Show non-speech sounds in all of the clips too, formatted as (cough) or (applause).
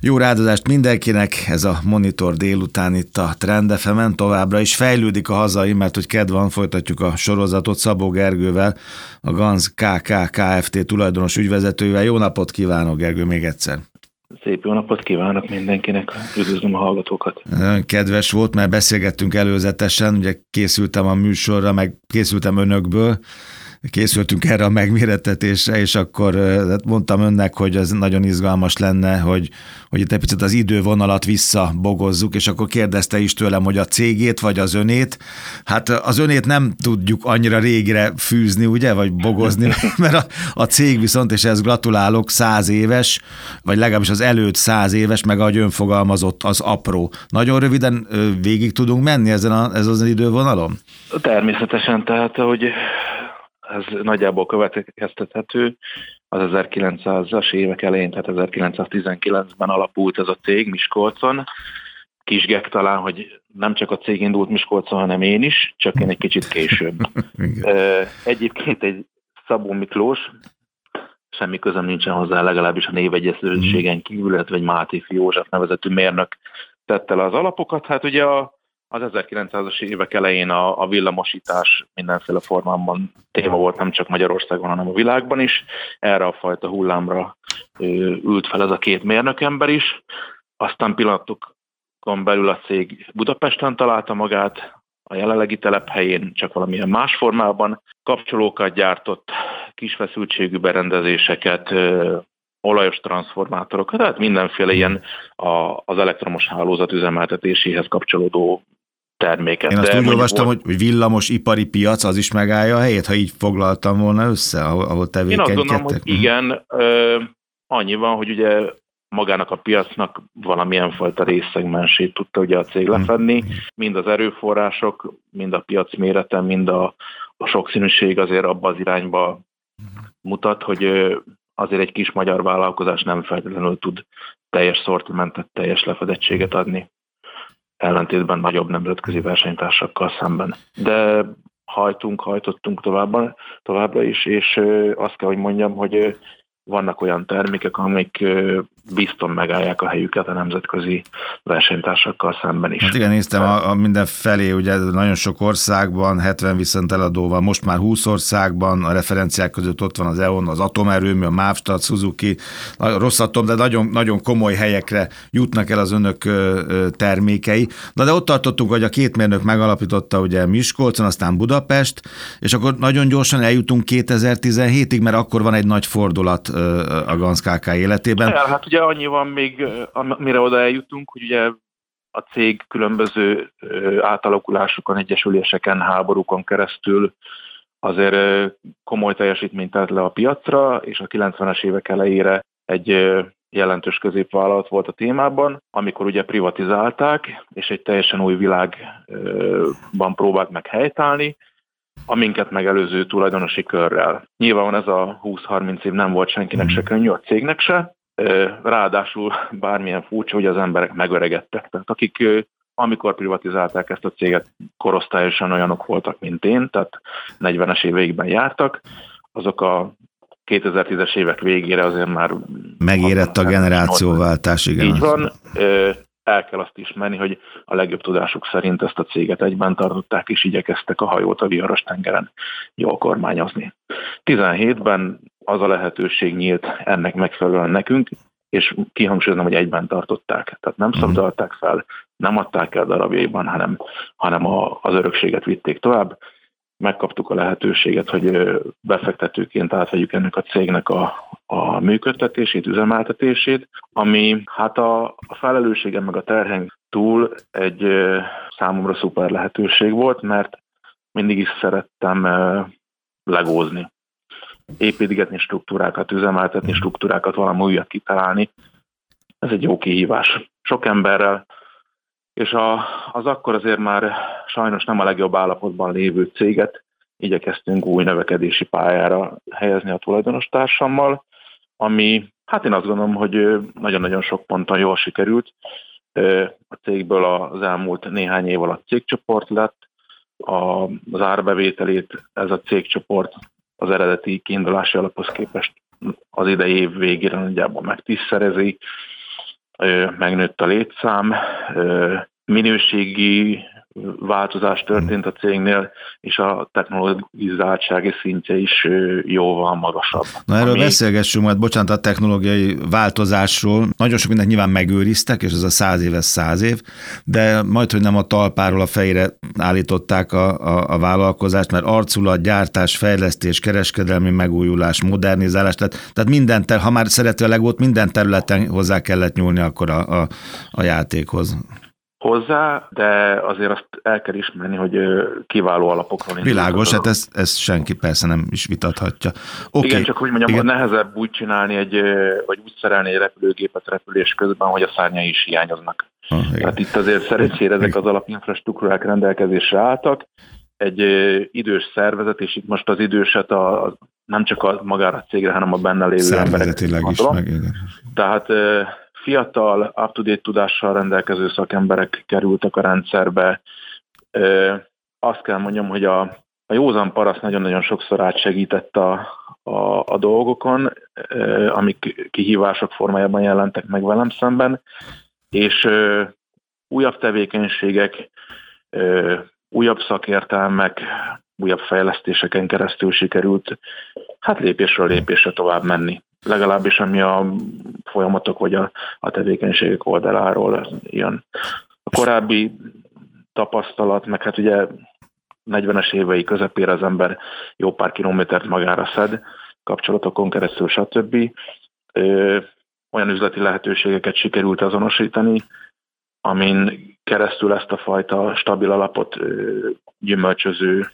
Jó rádozást mindenkinek, ez a Monitor délután itt a Trend fm továbbra is fejlődik a hazai, mert hogy kedv van, folytatjuk a sorozatot Szabó Gergővel, a GANZ KK Kft. tulajdonos ügyvezetővel. Jó napot kívánok, Gergő, még egyszer! Szép jó napot kívánok mindenkinek, üdvözlöm a hallgatókat. Nagyon kedves volt, mert beszélgettünk előzetesen, ugye készültem a műsorra, meg készültem önökből, készültünk erre a megmérettetésre, és akkor hát mondtam önnek, hogy ez nagyon izgalmas lenne, hogy, hogy itt egy picit az idővonalat visszabogozzuk, és akkor kérdezte is tőlem, hogy a cégét vagy az önét. Hát az önét nem tudjuk annyira régre fűzni, ugye, vagy bogozni, (laughs) mert a, a cég viszont, és ezt gratulálok, száz éves, vagy legalábbis az előtt száz éves, meg ahogy ön fogalmazott, az apró. Nagyon röviden végig tudunk menni ezen a, ez az idővonalon? Természetesen, tehát, hogy ez nagyjából következtethető. Az 1900-as évek elején, tehát 1919-ben alapult ez a cég Miskolcon. Kisgek talán, hogy nem csak a cég indult Miskolcon, hanem én is, csak én egy kicsit később. (laughs) Egyébként egy Szabó Miklós, semmi közöm nincsen hozzá, legalábbis a névegyezőségen kívül, illetve egy Máté József nevezetű mérnök tette le az alapokat. Hát ugye a az 1900-as évek elején a, a villamosítás mindenféle formában téma volt nem csak Magyarországon, hanem a világban is. Erre a fajta hullámra ült fel ez a két mérnökember is. Aztán pillanatokon belül a cég Budapesten találta magát, a jelenlegi telephelyén csak valamilyen más formában. Kapcsolókat gyártott, kisfeszültségű berendezéseket, olajos transformátorokat, tehát mindenféle ilyen a, az elektromos hálózat üzemeltetéséhez kapcsolódó terméket. Én azt De úgy olvastam, volt... hogy villamos ipari piac az is megállja a helyét, ha így foglaltam volna össze, ahol, ahol tevékenykedtek. Én azt gondolom, hogy igen, ö, annyi van, hogy ugye magának a piacnak valamilyen fajta részszegmensét tudta ugye a cég hm. lefedni, mind az erőforrások, mind a piac mérete, mind a, a sokszínűség azért abba az irányba mutat, hogy azért egy kis magyar vállalkozás nem feltétlenül tud teljes szortimentet, teljes lefedettséget adni ellentétben nagyobb nemzetközi versenytársakkal szemben. De hajtunk, hajtottunk továbbra, továbbra is, és azt kell, hogy mondjam, hogy vannak olyan termékek, amik bizton megállják a helyüket a nemzetközi versenytársakkal szemben is. Hát igen, néztem a, a mindenfelé, ugye nagyon sok országban, 70 viszont eladóval, most már 20 országban, a referenciák között ott van az EON, az atomerőmű, a Mávstad, Suzuki, rossz atom, de nagyon, nagyon komoly helyekre jutnak el az önök termékei. Na de ott tartottunk, hogy a két mérnök megalapította ugye Miskolcon, aztán Budapest, és akkor nagyon gyorsan eljutunk 2017-ig, mert akkor van egy nagy fordulat a Ganz KK életében. Ja, hát ugye annyi van még, mire oda eljutunk, hogy ugye a cég különböző átalakulásokon, egyesüléseken, háborúkon keresztül azért komoly teljesítményt tett le a piacra, és a 90-es évek elejére egy jelentős középvállalat volt a témában, amikor ugye privatizálták, és egy teljesen új világban próbált meg helytállni, a minket megelőző tulajdonosi körrel. Nyilván ez a 20-30 év nem volt senkinek se könnyű, a cégnek se, ráadásul bármilyen furcsa, hogy az emberek megöregedtek. Tehát akik amikor privatizálták ezt a céget, korosztályosan olyanok voltak, mint én, tehát 40-es éveikben jártak, azok a 2010-es évek végére azért már... Megérett a generációváltás, igen. Így van el kell azt ismerni, hogy a legjobb tudásuk szerint ezt a céget egyben tartották, és igyekeztek a hajót a viharos tengeren jól kormányozni. 17-ben az a lehetőség nyílt ennek megfelelően nekünk, és kihangsúlyozom, hogy egyben tartották. Tehát nem mhm. szabdalták fel, nem adták el darabjaiban, hanem, hanem a, az örökséget vitték tovább. Megkaptuk a lehetőséget, hogy befektetőként átvegyük ennek a cégnek a, a működtetését, üzemeltetését, ami hát a, a felelősségem meg a terhen túl egy számomra szuper lehetőség volt, mert mindig is szerettem legózni. Építgetni struktúrákat, üzemeltetni struktúrákat, valami újat kitalálni. Ez egy jó kihívás. Sok emberrel, és a, az akkor azért már sajnos nem a legjobb állapotban lévő céget igyekeztünk új növekedési pályára helyezni a tulajdonos társammal, ami hát én azt gondolom, hogy nagyon-nagyon sok ponton jól sikerült. A cégből az elmúlt néhány év alatt cégcsoport lett, az árbevételét ez a cégcsoport az eredeti kiindulási alaphoz képest az idei év végére nagyjából meg tízszerezi. megnőtt a létszám, minőségi változás történt a cégnél, és a technologizáltsági szintje is jóval magasabb. Na erről ami... beszélgessünk majd, bocsánat, a technológiai változásról. Nagyon sok mindent nyilván megőriztek, és ez a száz éves száz év, de majd, hogy nem a talpáról a fejére állították a, a, a vállalkozást, mert arculat, gyártás, fejlesztés, kereskedelmi megújulás, modernizálás, tehát, tehát minden, ter, ha már szeretőleg volt, minden területen hozzá kellett nyúlni akkor a, a, a játékhoz hozzá, de azért azt el kell ismerni, hogy kiváló alapokról Világos, hát ezt, ezt senki persze nem is vitathatja. Okay. Igen, csak hogy mondjam, Igen. nehezebb úgy csinálni, egy, vagy úgy szerelni egy repülőgépet repülés közben, hogy a szárnyai is hiányoznak. Ah, Tehát itt azért szerencsére ezek az alapinfrastruktúrák rendelkezésre álltak. Egy idős szervezet, és itt most az időset a, a nem csak a magára a cégre, hanem a benne lévő emberek. is, meg igen. Tehát fiatal, up-to-date tudással rendelkező szakemberek kerültek a rendszerbe. Azt kell mondjam, hogy a, a józan paraszt nagyon-nagyon sokszor átsegített a, a, a dolgokon, amik kihívások formájában jelentek meg velem szemben, és újabb tevékenységek, újabb szakértelmek, újabb fejlesztéseken keresztül sikerült hát lépésről lépésre tovább menni legalábbis ami a folyamatok vagy a, a tevékenységek oldaláról jön. A korábbi tapasztalat, meg hát ugye 40-es évei közepére az ember jó pár kilométert magára szed, kapcsolatokon keresztül, stb. Ö, olyan üzleti lehetőségeket sikerült azonosítani, amin keresztül ezt a fajta stabil alapot gyümölcsöző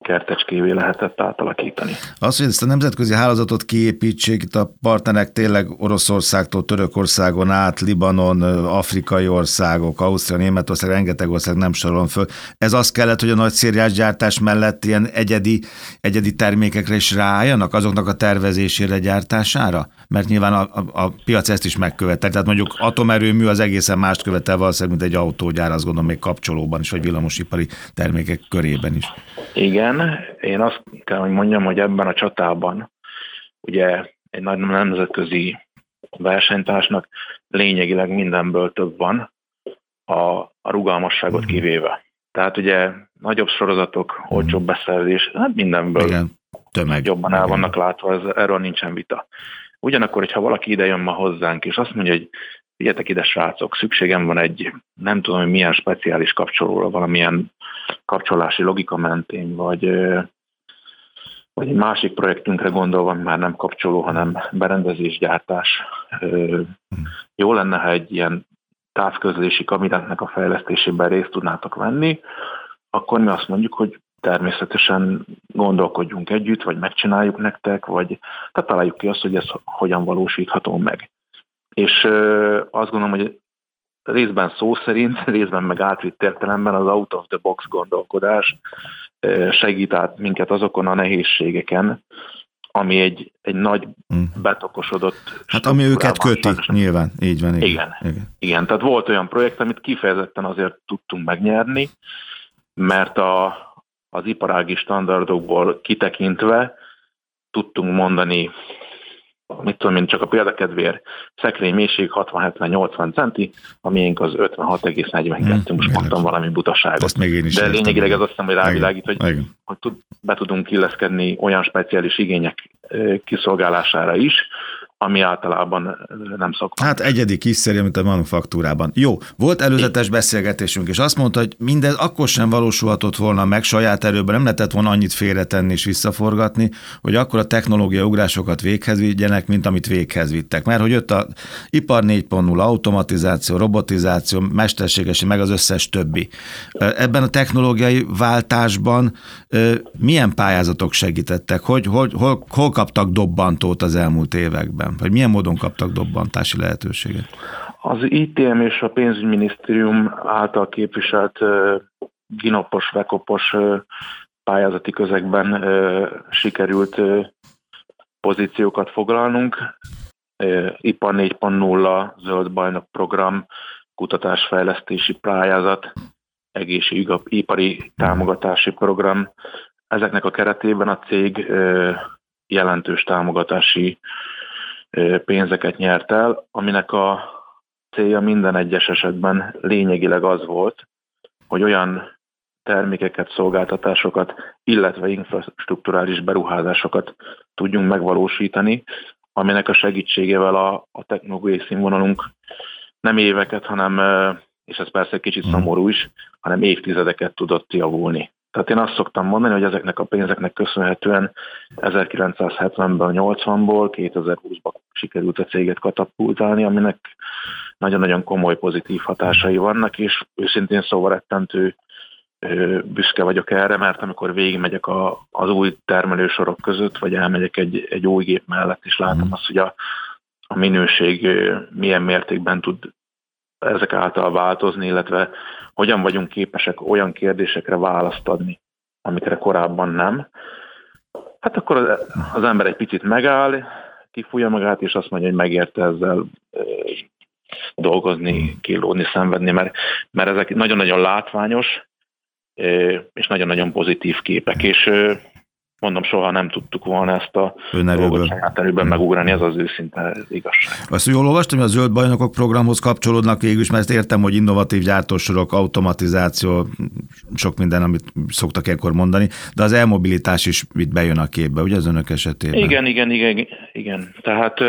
kertecskévé lehetett átalakítani. Az, hogy ezt a nemzetközi hálózatot kiépítsék, itt a partnerek tényleg Oroszországtól Törökországon át, Libanon, afrikai országok, Ausztria, Németország, rengeteg ország nem sorolom föl. Ez az kellett, hogy a nagy gyártás mellett ilyen egyedi, egyedi termékekre is ráálljanak, azoknak a tervezésére, gyártására? Mert nyilván a, a, a piac ezt is megkövetel. Tehát mondjuk atomerőmű az egészen mást követel valószínűleg, mint egy autógyár, azt gondolom még kapcsolóban is, vagy villamosipari termékek körében is. Igen, én azt kell, hogy mondjam, hogy ebben a csatában ugye egy nagy nemzetközi versenytársnak lényegileg mindenből több van, a, a rugalmasságot mhm. kivéve. Tehát ugye nagyobb sorozatok, mhm. olcsóbb beszerzés, hát mindenből Igen, tömeg. jobban el vannak látva, ez, erről nincsen vita. Ugyanakkor, hogyha valaki ide jön ma hozzánk, és azt mondja, hogy figyeljetek ide srácok, szükségem van egy, nem tudom, hogy milyen speciális kapcsolóra, valamilyen kapcsolási logika mentén, vagy, vagy egy másik projektünkre gondolva, már nem kapcsoló, hanem berendezésgyártás. Jó lenne, ha egy ilyen távközlési kabinetnek a fejlesztésében részt tudnátok venni, akkor mi azt mondjuk, hogy természetesen gondolkodjunk együtt, vagy megcsináljuk nektek, vagy tehát találjuk ki azt, hogy ez hogyan valósítható meg. És azt gondolom, hogy részben szó szerint, (laughs) részben meg átvitt értelemben az out of the box gondolkodás segít át minket azokon a nehézségeken, ami egy, egy nagy hmm. betokosodott... Hát ami őket köti, nyilván, így van. Igen. Igen. igen, igen. Tehát volt olyan projekt, amit kifejezetten azért tudtunk megnyerni, mert a, az iparági standardokból kitekintve tudtunk mondani mit tudom én, csak a példakedvéért, szekrény mélység 60-70-80 centi, a miénk az 56,42, hmm, most mondtam valami butaságot. Ezt még én is De lényegileg ez azt hiszem, hogy rávilágít, hogy, hogy tud, be tudunk illeszkedni olyan speciális igények kiszolgálására is, ami általában nem szokott. Hát egyedi kis szerű, mint a manufaktúrában. Jó, volt előzetes beszélgetésünk, és azt mondta, hogy mindez akkor sem valósulhatott volna meg saját erőben, nem lehetett volna annyit félretenni és visszaforgatni, hogy akkor a technológia ugrásokat véghez vigyenek, mint amit véghez vittek. Mert hogy jött a ipar 4.0, automatizáció, robotizáció, mesterséges, meg az összes többi. Ebben a technológiai váltásban milyen pályázatok segítettek? Hogy, hogy, hol, hol kaptak dobbantót az elmúlt években? Vagy milyen módon kaptak dobbantási lehetőséget? Az ITM és a pénzügyminisztérium által képviselt ginopos, vekopos pályázati közegben sikerült pozíciókat foglalnunk. IPA 4.0 zöld bajnok program, kutatásfejlesztési pályázat, egészségipari támogatási program. Ezeknek a keretében a cég jelentős támogatási pénzeket nyert el, aminek a célja minden egyes esetben lényegileg az volt, hogy olyan termékeket, szolgáltatásokat, illetve infrastruktúrális beruházásokat tudjunk megvalósítani, aminek a segítségével a, a technológiai színvonalunk nem éveket, hanem, és ez persze kicsit mhm. szomorú is, hanem évtizedeket tudott javulni. Tehát én azt szoktam mondani, hogy ezeknek a pénzeknek köszönhetően 1970-ben, 80-ból 2020-ban sikerült a céget katapultálni, aminek nagyon-nagyon komoly pozitív hatásai vannak, és őszintén szóval rettentő büszke vagyok erre, mert amikor végigmegyek a, az új termelősorok között, vagy elmegyek egy, egy új gép mellett, és látom mhm. azt, hogy a, a minőség milyen mértékben tud ezek által változni, illetve hogyan vagyunk képesek olyan kérdésekre választ adni, amikre korábban nem. Hát akkor az, ember egy picit megáll, kifújja magát, és azt mondja, hogy megérte ezzel dolgozni, kilódni, szenvedni, mert, mert ezek nagyon-nagyon látványos, és nagyon-nagyon pozitív képek, és mondom, soha nem tudtuk volna ezt a Önerőből. dolgot saját erőben megugrani, ez az őszinte igazság. Azt jól olvastam, hogy a Zöld Bajnokok programhoz kapcsolódnak végül is, mert ezt értem, hogy innovatív gyártósorok, automatizáció, sok minden, amit szoktak ekkor mondani, de az elmobilitás is itt bejön a képbe, ugye az önök esetében? Igen, igen, igen, igen. Tehát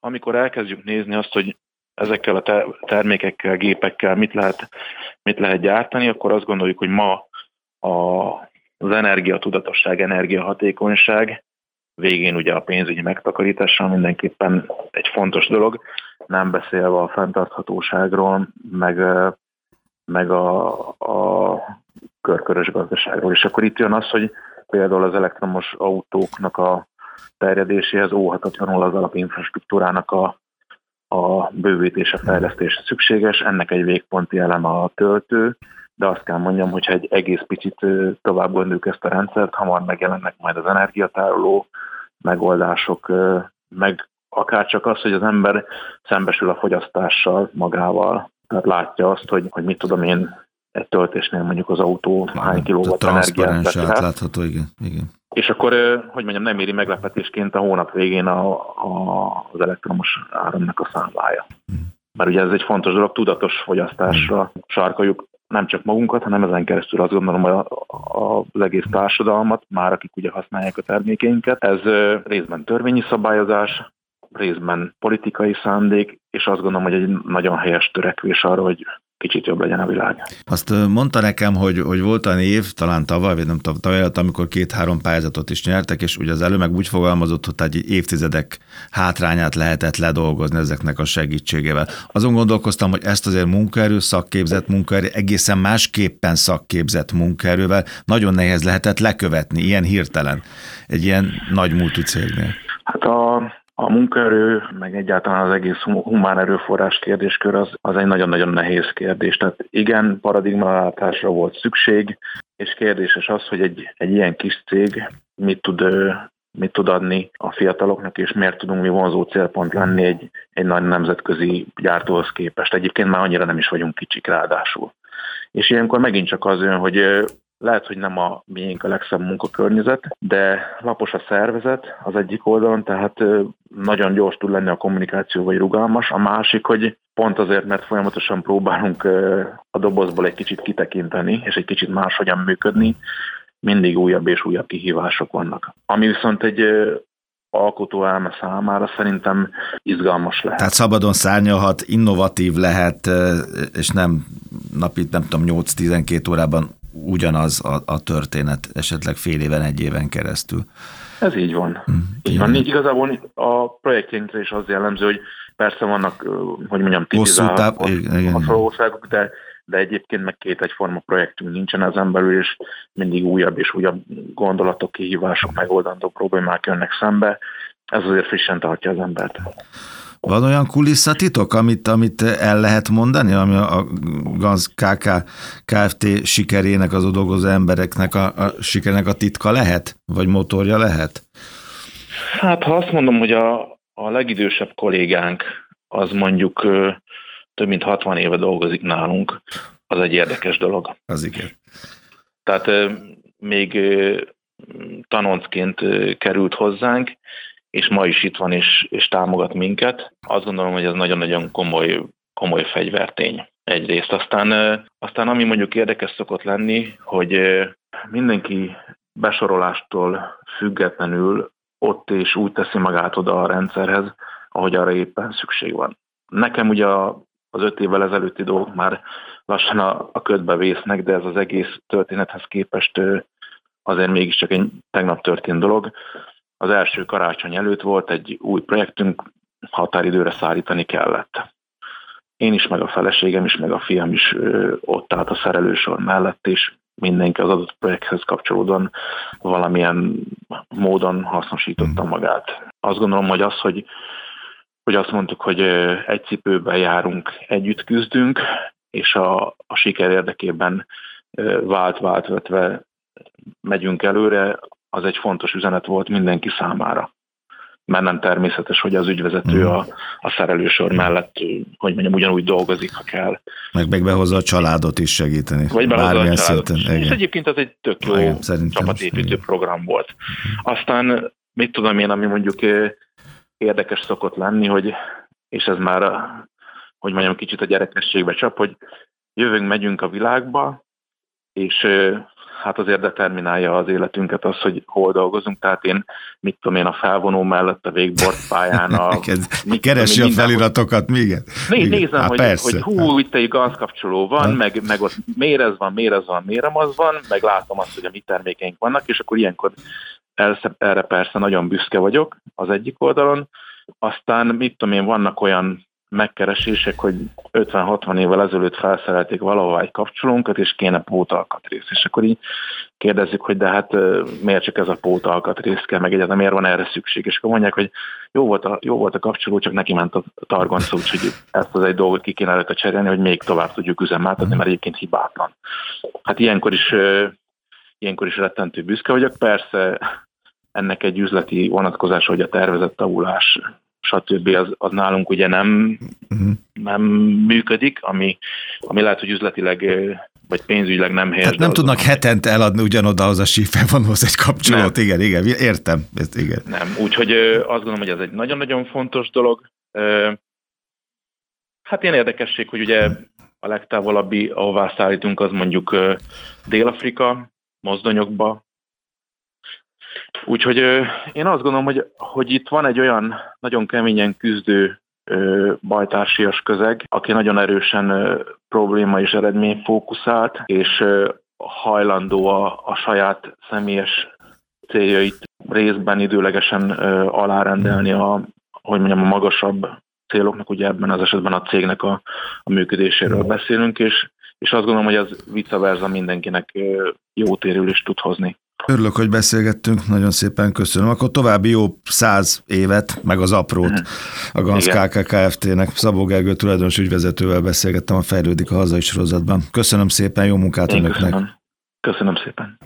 amikor elkezdjük nézni azt, hogy ezekkel a termékekkel, gépekkel mit lehet, mit lehet gyártani, akkor azt gondoljuk, hogy ma a, az energiatudatosság, energiahatékonyság, végén ugye a pénzügyi megtakarítással mindenképpen egy fontos dolog, nem beszélve a fenntarthatóságról, meg, meg a, a körkörös gazdaságról. És akkor itt jön az, hogy például az elektromos autóknak a terjedéséhez óhatatlanul az alapinfrastruktúrának a a bővítése, fejlesztése szükséges, ennek egy végponti eleme a töltő, de azt kell mondjam, hogyha egy egész picit tovább gondoljuk ezt a rendszert, hamar megjelennek majd az energiatároló megoldások, meg akár csak az, hogy az ember szembesül a fogyasztással magával, tehát látja azt, hogy, hogy mit tudom én, egy töltésnél mondjuk az autó hány kilówatt energiát átlátható, igen, igen. És akkor, hogy mondjam, nem éri meglepetésként a hónap végén a, a, az elektromos áramnak a számlája. Mert ugye ez egy fontos dolog, tudatos fogyasztásra sarkaljuk nem csak magunkat, hanem ezen keresztül azt gondolom a, az egész társadalmat, már akik ugye használják a termékeinket. Ez részben törvényi szabályozás, részben politikai szándék, és azt gondolom, hogy egy nagyon helyes törekvés arra, hogy kicsit jobb legyen a világ. Azt mondta nekem, hogy, hogy volt a név, talán tavaly, vagy nem tudom, tavaly amikor két-három pályázatot is nyertek, és ugye az elő meg úgy fogalmazott, hogy egy évtizedek hátrányát lehetett ledolgozni ezeknek a segítségével. Azon gondolkoztam, hogy ezt azért munkaerő, szakképzett munkaerő, egészen másképpen szakképzett munkaerővel nagyon nehéz lehetett lekövetni, ilyen hirtelen, egy ilyen nagy multicégnél. Hát a a munkaerő, meg egyáltalán az egész humán erőforrás kérdéskör az, az egy nagyon-nagyon nehéz kérdés. Tehát igen, paradigmaváltásra volt szükség, és kérdéses az, hogy egy, egy ilyen kis cég mit tud, mit tud adni a fiataloknak, és miért tudunk mi vonzó célpont lenni egy, egy nagy nemzetközi gyártóhoz képest. Egyébként már annyira nem is vagyunk kicsik ráadásul. És ilyenkor megint csak az jön, hogy lehet, hogy nem a miénk a legszebb munkakörnyezet, de lapos a szervezet az egyik oldalon, tehát nagyon gyors tud lenni a kommunikáció, vagy rugalmas. A másik, hogy pont azért, mert folyamatosan próbálunk a dobozból egy kicsit kitekinteni, és egy kicsit máshogyan működni, mindig újabb és újabb kihívások vannak. Ami viszont egy alkotó elme számára szerintem izgalmas lehet. Tehát szabadon szárnyalhat, innovatív lehet, és nem napi, nem tudom, 8-12 órában ugyanaz a, a történet, esetleg fél éven, egy éven keresztül. Ez így van. Mm, így van. Így igazából a projektjénkre is az jellemző, hogy persze vannak, hogy mondjam, tipizált országok, de, de egyébként meg két egyforma projektünk nincsen ezen belül, és mindig újabb és újabb gondolatok, kihívások, megoldandó problémák jönnek szembe. Ez azért frissen tartja az embert. Van olyan kulisszatitok, amit, amit el lehet mondani, ami a Gaz KK Kft. sikerének, az dolgozó embereknek a, a sikerének a titka lehet? Vagy motorja lehet? Hát ha azt mondom, hogy a, a legidősebb kollégánk az mondjuk több mint 60 éve dolgozik nálunk, az egy érdekes dolog. Az igen. Tehát még tanoncként került hozzánk, és ma is itt van és, és támogat minket. Azt gondolom, hogy ez nagyon-nagyon komoly komoly fegyvertény egyrészt. Aztán, aztán ami mondjuk érdekes szokott lenni, hogy mindenki besorolástól függetlenül ott és úgy teszi magát oda a rendszerhez, ahogy arra éppen szükség van. Nekem ugye az öt évvel ezelőtti dolgok már lassan a, a ködbe vésznek, de ez az egész történethez képest azért mégiscsak egy tegnap történt dolog. Az első karácsony előtt volt egy új projektünk, határidőre szállítani kellett. Én is, meg a feleségem is, meg a fiam is ott állt a szerelősor mellett, és mindenki az adott projekthez kapcsolódóan valamilyen módon hasznosította magát. Azt gondolom, hogy az, hogy, hogy azt mondtuk, hogy egy cipőben járunk, együtt küzdünk, és a, a siker érdekében vált-vált vetve megyünk előre, az egy fontos üzenet volt mindenki számára mert nem természetes, hogy az ügyvezető a, a szerelősor mellett, hogy mondjam, ugyanúgy dolgozik, ha kell. Meg, meg behozza a családot is segíteni. Vagy behozza a családot. Szinten. És egyébként az egy tök jó igen, csapatépítő program volt. Aztán mit tudom én, ami mondjuk érdekes szokott lenni, hogy, és ez már, hogy mondjam, kicsit a gyerekességbe csap, hogy jövünk, megyünk a világba, és hát azért determinálja az életünket az, hogy hol dolgozunk. Tehát én, mit tudom én, a felvonó mellett a végbort pályán. A, (laughs) Keresi a feliratokat, még Né, nézem, Há, hogy, persze. hogy hú, itt egy gazkapcsoló van, meg, meg ott mérez van, mérez van, mérem az van, meg látom azt, hogy a mi termékeink vannak, és akkor ilyenkor erre persze nagyon büszke vagyok az egyik oldalon. Aztán, mit tudom én, vannak olyan megkeresések, hogy 50-60 évvel ezelőtt felszerelték valahol egy kapcsolónkat, és kéne pótalkatrész. És akkor így kérdezzük, hogy de hát miért csak ez a pótalkatrész kell, meg egyáltalán miért van erre szükség. És akkor mondják, hogy jó volt a, jó volt a kapcsoló, csak neki ment a targonca, úgyhogy ezt az egy dolgot ki kéne előtte cserélni, hogy még tovább tudjuk üzemeltetni, mert egyébként hibátlan. Hát ilyenkor is, ilyenkor is rettentő büszke vagyok. Persze ennek egy üzleti vonatkozása, hogy a tervezett tavulás stb. Az, az nálunk ugye nem, uh-huh. nem működik, ami, ami lehet, hogy üzletileg vagy pénzügyileg nem helyes. Hát nem tudnak az, hetente eladni ugyanoda az a sífelvonóhoz egy kapcsolót, nem. igen, igen, értem. Ezt, igen. Nem, úgyhogy azt gondolom, hogy ez egy nagyon-nagyon fontos dolog. Hát ilyen érdekesség, hogy ugye a legtávolabbi, ahová szállítunk, az mondjuk Dél-Afrika, mozdonyokba, Úgyhogy én azt gondolom, hogy, hogy itt van egy olyan nagyon keményen küzdő bajtársias közeg, aki nagyon erősen probléma és eredmény fókuszált, és hajlandó a, a saját személyes céljait részben időlegesen alárendelni a, hogy mondjam, a magasabb céloknak, ugye ebben az esetben a cégnek a, a működéséről beszélünk, és, és azt gondolom, hogy ez vice versa mindenkinek jó térülést tud hozni. Örülök, hogy beszélgettünk, nagyon szépen köszönöm. Akkor további jó száz évet, meg az aprót a GANSZ KK Kft-nek. Szabó Gergő tulajdonos ügyvezetővel beszélgettem a Fejlődik a hazai sorozatban. Köszönöm szépen, jó munkát Én önöknek. Köszönöm. köszönöm szépen.